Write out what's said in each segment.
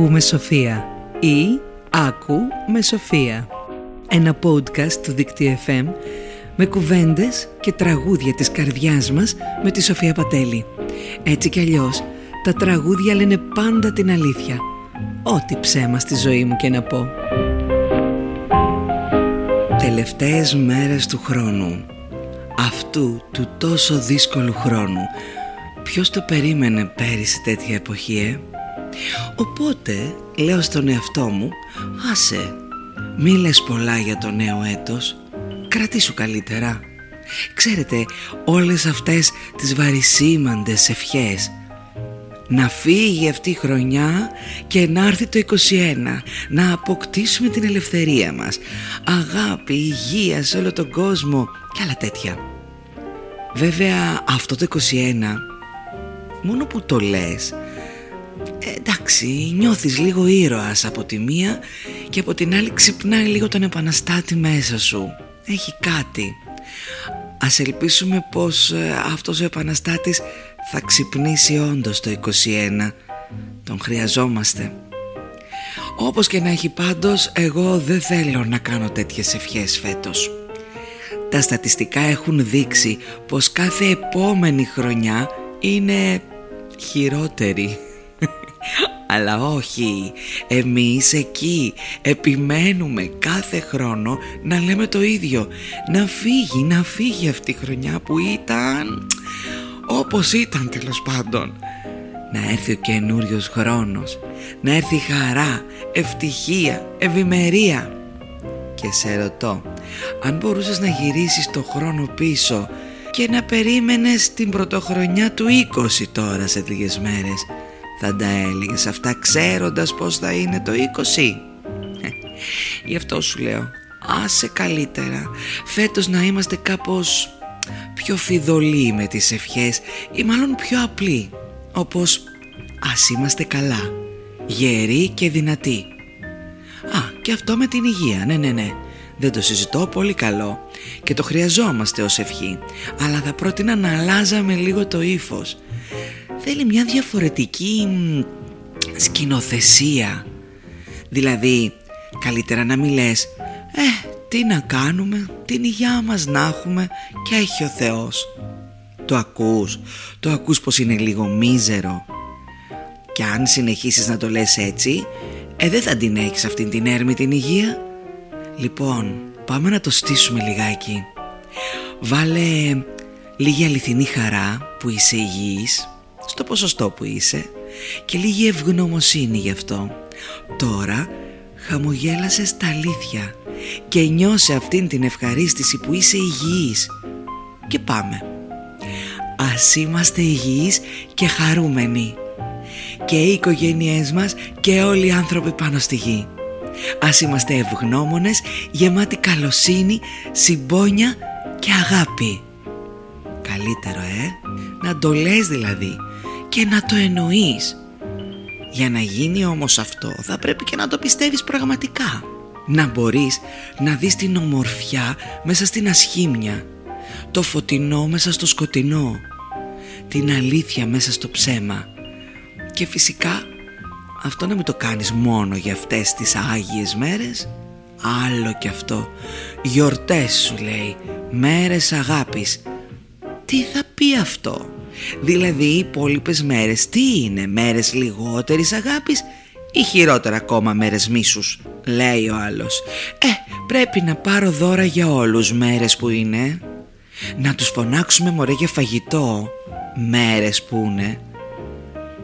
Ακούμε Σοφία ή Άκου με Σοφία. Ένα podcast του Δίκτυο FM με κουβέντες και τραγούδια της καρδιάς μας με τη Σοφία Πατέλη. Έτσι κι αλλιώς τα τραγούδια λένε πάντα την αλήθεια. Ό,τι ψέμα στη ζωή μου και να πω. Τελευταίες μέρες του χρόνου Αυτού του τόσο δύσκολου χρόνου Ποιος το περίμενε πέρυσι τέτοια εποχή ε; Οπότε λέω στον εαυτό μου Άσε μη λες πολλά για το νέο έτος. Κρατήσου καλύτερα. Ξέρετε όλες αυτές τις βαρισίμαντες ευχές. Να φύγει αυτή η χρονιά και να έρθει το 21 να αποκτήσουμε την ελευθερία μας. Αγάπη, υγεία σε όλο τον κόσμο και άλλα τέτοια βέβαια αυτό το 21 μόνο που το λες ε, εντάξει νιώθεις λίγο ήρωας από τη μία και από την άλλη ξυπνάει λίγο τον επαναστάτη μέσα σου. Έχει κάτι. Ας ελπίσουμε πως ε, αυτός ο επαναστάτης θα ξυπνήσει όντως το 21 Τον χρειαζόμαστε. Όπως και να έχει πάντως εγώ δεν θέλω να κάνω τέτοιες ευχές φέτος. Τα στατιστικά έχουν δείξει πως κάθε επόμενη χρονιά είναι χειρότερη αλλά όχι, εμείς εκεί επιμένουμε κάθε χρόνο να λέμε το ίδιο. Να φύγει, να φύγει αυτή η χρονιά που ήταν όπως ήταν τέλος πάντων. Να έρθει ο καινούριος χρόνος Να έρθει χαρά, ευτυχία, ευημερία. Και σε ρωτώ Αν μπορούσες να γυρίσεις το χρόνο πίσω Και να περίμενες την πρωτοχρονιά του 20 τώρα σε λίγες μέρες θα τα έλεγες αυτά ξέροντας πως θα είναι το 20 ε, Γι' αυτό σου λέω άσε καλύτερα. Φέτος να είμαστε κάπως πιο φιδωλοί με τις ευχές Ή μάλλον πιο απλοί Όπως ας είμαστε καλά Γεροί και δυνατοί. Α και αυτό με την υγεία. Ναι ναι ναι. Δεν το συζητώ πολύ καλό και το χρειαζόμαστε ως ευχή αλλά θα πρότεινα να αλλάζαμε λίγο το ύφος θέλει μια διαφορετική σκηνοθεσία. Δηλαδή καλύτερα να μην λες Ε τι να κάνουμε την υγειά μας να έχουμε και έχει ο Θεός Το ακούς, το ακούς πως είναι λίγο μίζερο. Και αν συνεχίσεις να το λες έτσι Ε δεν θα την έχεις αυτήν την έρμη την υγεία. Λοιπόν πάμε να το στήσουμε λιγάκι. Βάλε λίγη αληθινή χαρά που είσαι υγιής στο ποσοστό που είσαι και λίγη ευγνωμοσύνη γι' αυτό. Τώρα χαμογέλασες στα αλήθεια και νιώσε αυτήν την ευχαρίστηση που είσαι υγιής. Και πάμε. Ας είμαστε υγιείς και χαρούμενοι. Και οι οικογένειές μας και όλοι οι άνθρωποι πάνω στη γη. Ας είμαστε ευγνώμονες, γεμάτοι καλοσύνη, συμπόνια και αγάπη. Καλύτερο ε, να το λες δηλαδή και να το εννοείς. Για να γίνει όμως αυτό θα πρέπει και να το πιστεύεις πραγματικά. Να μπορείς να δεις την ομορφιά μέσα στην ασχήμια, το φωτεινό μέσα στο σκοτεινό, την αλήθεια μέσα στο ψέμα. Και φυσικά αυτό να μην το κάνεις μόνο για αυτές τις Άγιες μέρες, άλλο και αυτό. Γιορτές σου λέει, μέρες αγάπης. Τι θα πει αυτό; Δηλαδή οι υπόλοιπες μέρες τι είναι Μέρες λιγότερης αγάπης ή χειρότερα ακόμα μέρες μίσους Λέει ο άλλος. Ε πρέπει να πάρω δώρα για όλους μέρες που είναι. Να τους φωνάξουμε μωρέ για φαγητό Μέρες που είναι.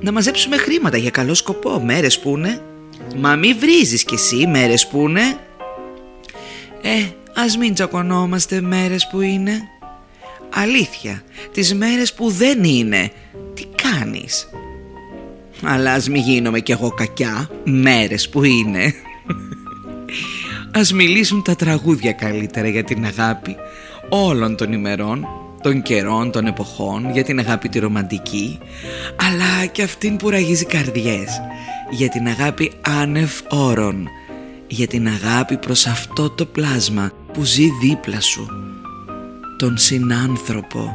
Να μαζέψουμε χρήματα για καλό σκοπό Μέρες που είναι. Μα μη βρίζεις κι εσύ μέρες που είναι. Ε ας μην τσακωνόμαστε μέρες που είναι Αλήθεια, τις μέρες που δεν είναι Τι κάνεις; Αλλά ας μην γίνομαι κι εγώ κακιά Μέρες που είναι. Ας μιλήσουν τα τραγούδια καλύτερα για την αγάπη Όλων των ημερών των καιρών, των εποχών Για την αγάπη τη ρομαντική Αλλά και αυτήν που ραγίζει καρδιές Για την αγάπη άνευ όρων Για την αγάπη προς αυτό το πλάσμα που ζει δίπλα σου τον συνάνθρωπο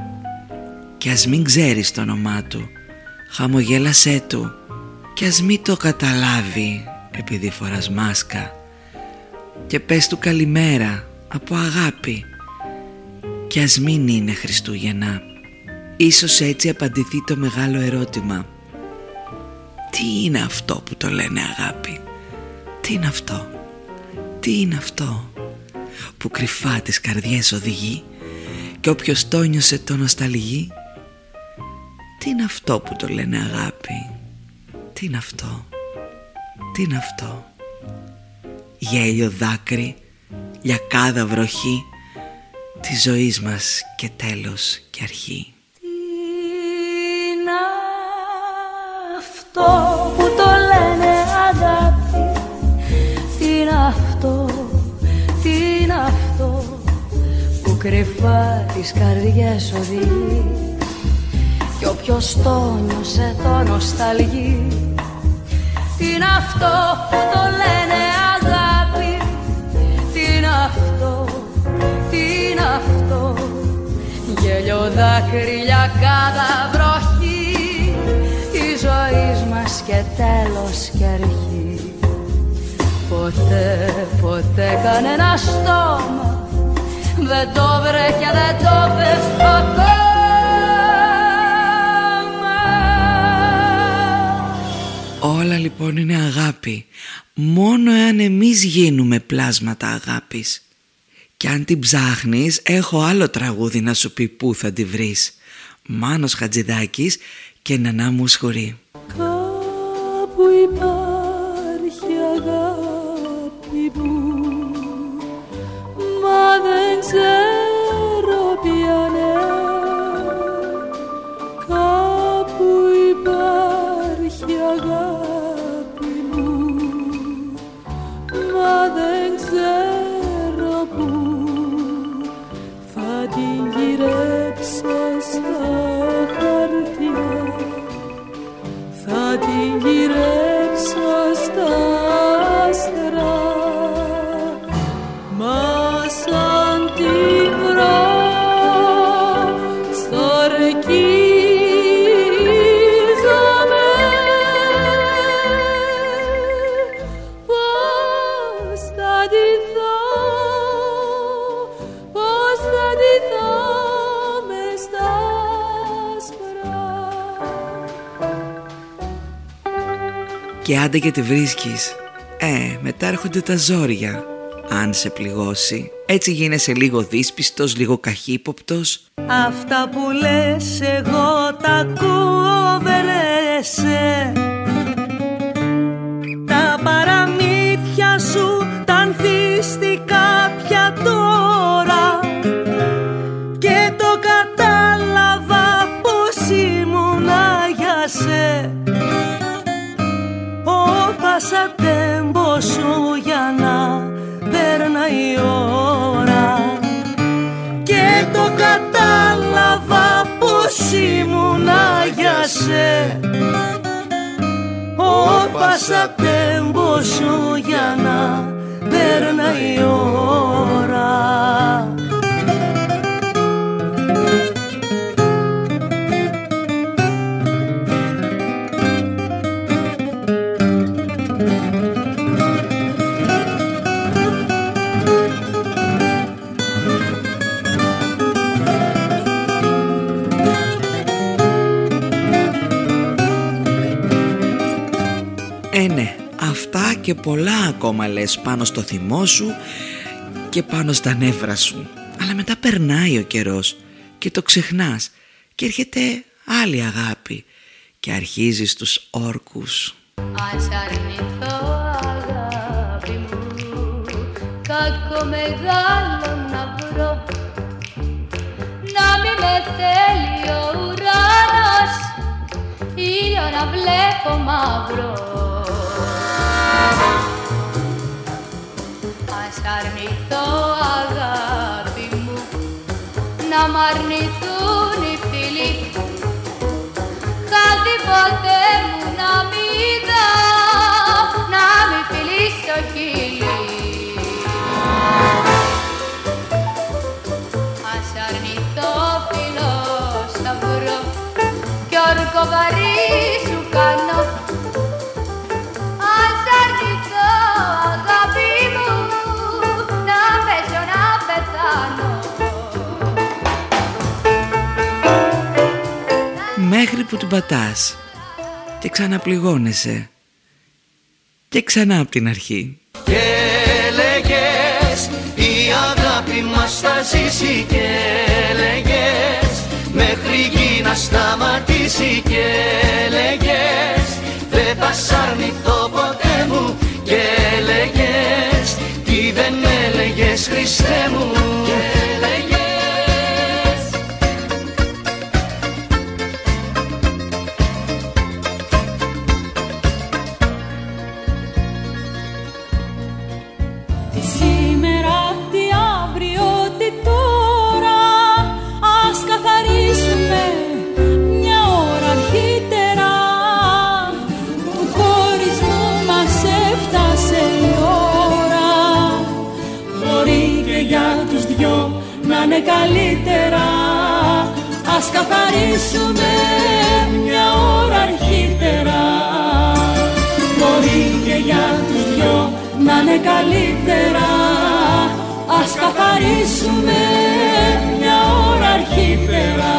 και ας μην ξέρεις το όνομά του. Χαμογέλασέ του Κι ας μην το καταλάβει επειδή φοράς μάσκα. Και πες του καλημέρα από αγάπη Κι ας μην είναι Χριστούγεννα. Ίσως έτσι απαντηθεί το μεγάλο ερώτημα. Τι είναι αυτό που το λένε αγάπη; Τι είναι αυτό; Τι είναι αυτό Που κρυφά τις καρδιές οδηγεί; Και όποιος το νιώσε το νοσταλγεί. Τι είναι αυτό που το λένε αγάπη; Τι είναι αυτό; Τι είναι αυτό; Γέλιο δάκρυ Λιακάδα βροχή Της ζωής μας και τέλος και αρχή. Αυτό που το λένε αγάπη; Τι είναι αυτό, κρυφά τις καρδιές οδηγεί Κι όποιος το νιώσε το νοσταλγεί Τι είναι αυτό που το λένε αγάπη Τι είναι αυτό, τι είναι αυτό Γέλιο δάκρυ λιακάδα βροχή ζωής μας και τέλος και αρχή. Ποτέ, ποτέ κανένα στόμα δεν το βρε και δεν το πες ακόμα. Όλα λοιπόν είναι αγάπη. Μόνο εάν εμείς γίνουμε πλάσματα αγάπης. Και αν την ψάχνεις έχω άλλο τραγούδι να σου πει πού θα τη βρεις. Μάνος Χατζηδάκης και να μου και άντε και τη βρίσκεις. Ε, μετά έρχονται τα ζόρια. Αν σε πληγώσει Έτσι γίνεσαι λίγο δύσπιστος, λίγο καχύποπτος. Αυτά που λες εγώ τα ακούω πάσα τέμπο σου για να περνάει η ώρα. Και το κατάλαβα πως ήμουνα για σε πάσα τέμπο σου για να περνάει η ώρα πολλά ακόμα λες πάνω στο θυμό σου και πάνω στα νεύρα σου. Αλλά μετά περνάει ο καιρός και το ξεχνάς και έρχεται άλλη αγάπη και αρχίζεις τους όρκους. Ας αρνηθώ αγάπη μου Κάκο μεγάλο να βρω Να μην με θέλει ο ουρανός Ήλιο να βλέπω μαύρο Ας αρνηθώ αγάπη μου να μ' του πατάς και ξαναπληγώνεσαι και ξανά από την αρχή. Και λέγες η αγάπη μας θα ζήσει και λέγες μέχρι γη να σταματήσει και λέγες δεν θα σ' αρνηθώ ποτέ μου και λέγες τι δεν έλεγες Χριστέ μου καλύτερα. Ας καθαρίσουμε μια ώρα αρχίτερα. Μπορεί και για τους δυο να είναι καλύτερα. Ας καθαρίσουμε μια ώρα αρχίτερα.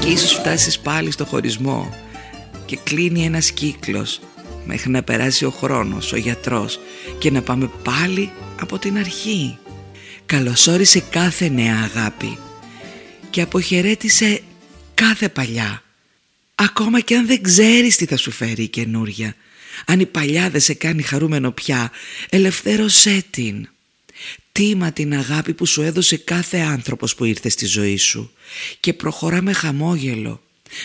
Και ίσως φτάσεις πάλι στο χωρισμό και κλείνει ένας κύκλος μέχρι να περάσει ο χρόνος, ο γιατρός και να πάμε πάλι από την αρχή. Καλωσόρισε κάθε νέα αγάπη και αποχαιρέτησε κάθε παλιά. Ακόμα και αν δεν ξέρεις τι θα σου φέρει η καινούρια. Αν η παλιά δεν σε κάνει χαρούμενο πια, ελευθέρωσέ την. Τίμα την αγάπη που σου έδωσε κάθε άνθρωπος που ήρθε στη ζωή σου και προχωρά με χαμόγελο,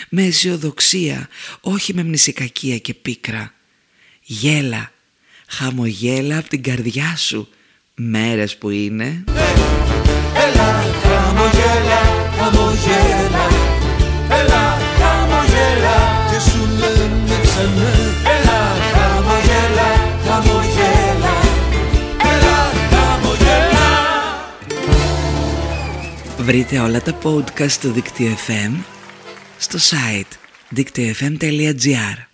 με αισιοδοξία, όχι με μνησικακία και πίκρα. Γέλα, χαμογέλα από την καρδιά σου. Μέρες που είναι. Έλα, χαμογέλα, χαμογέλα. Έλα, χαμογέλα. Και σου λένε ξανά. Έλα, χαμογέλα, χαμογέλα. Έλα, χαμογέλα. Βρείτε όλα τα podcast του Δίκτυο FM στο site δίκτυοfm.gr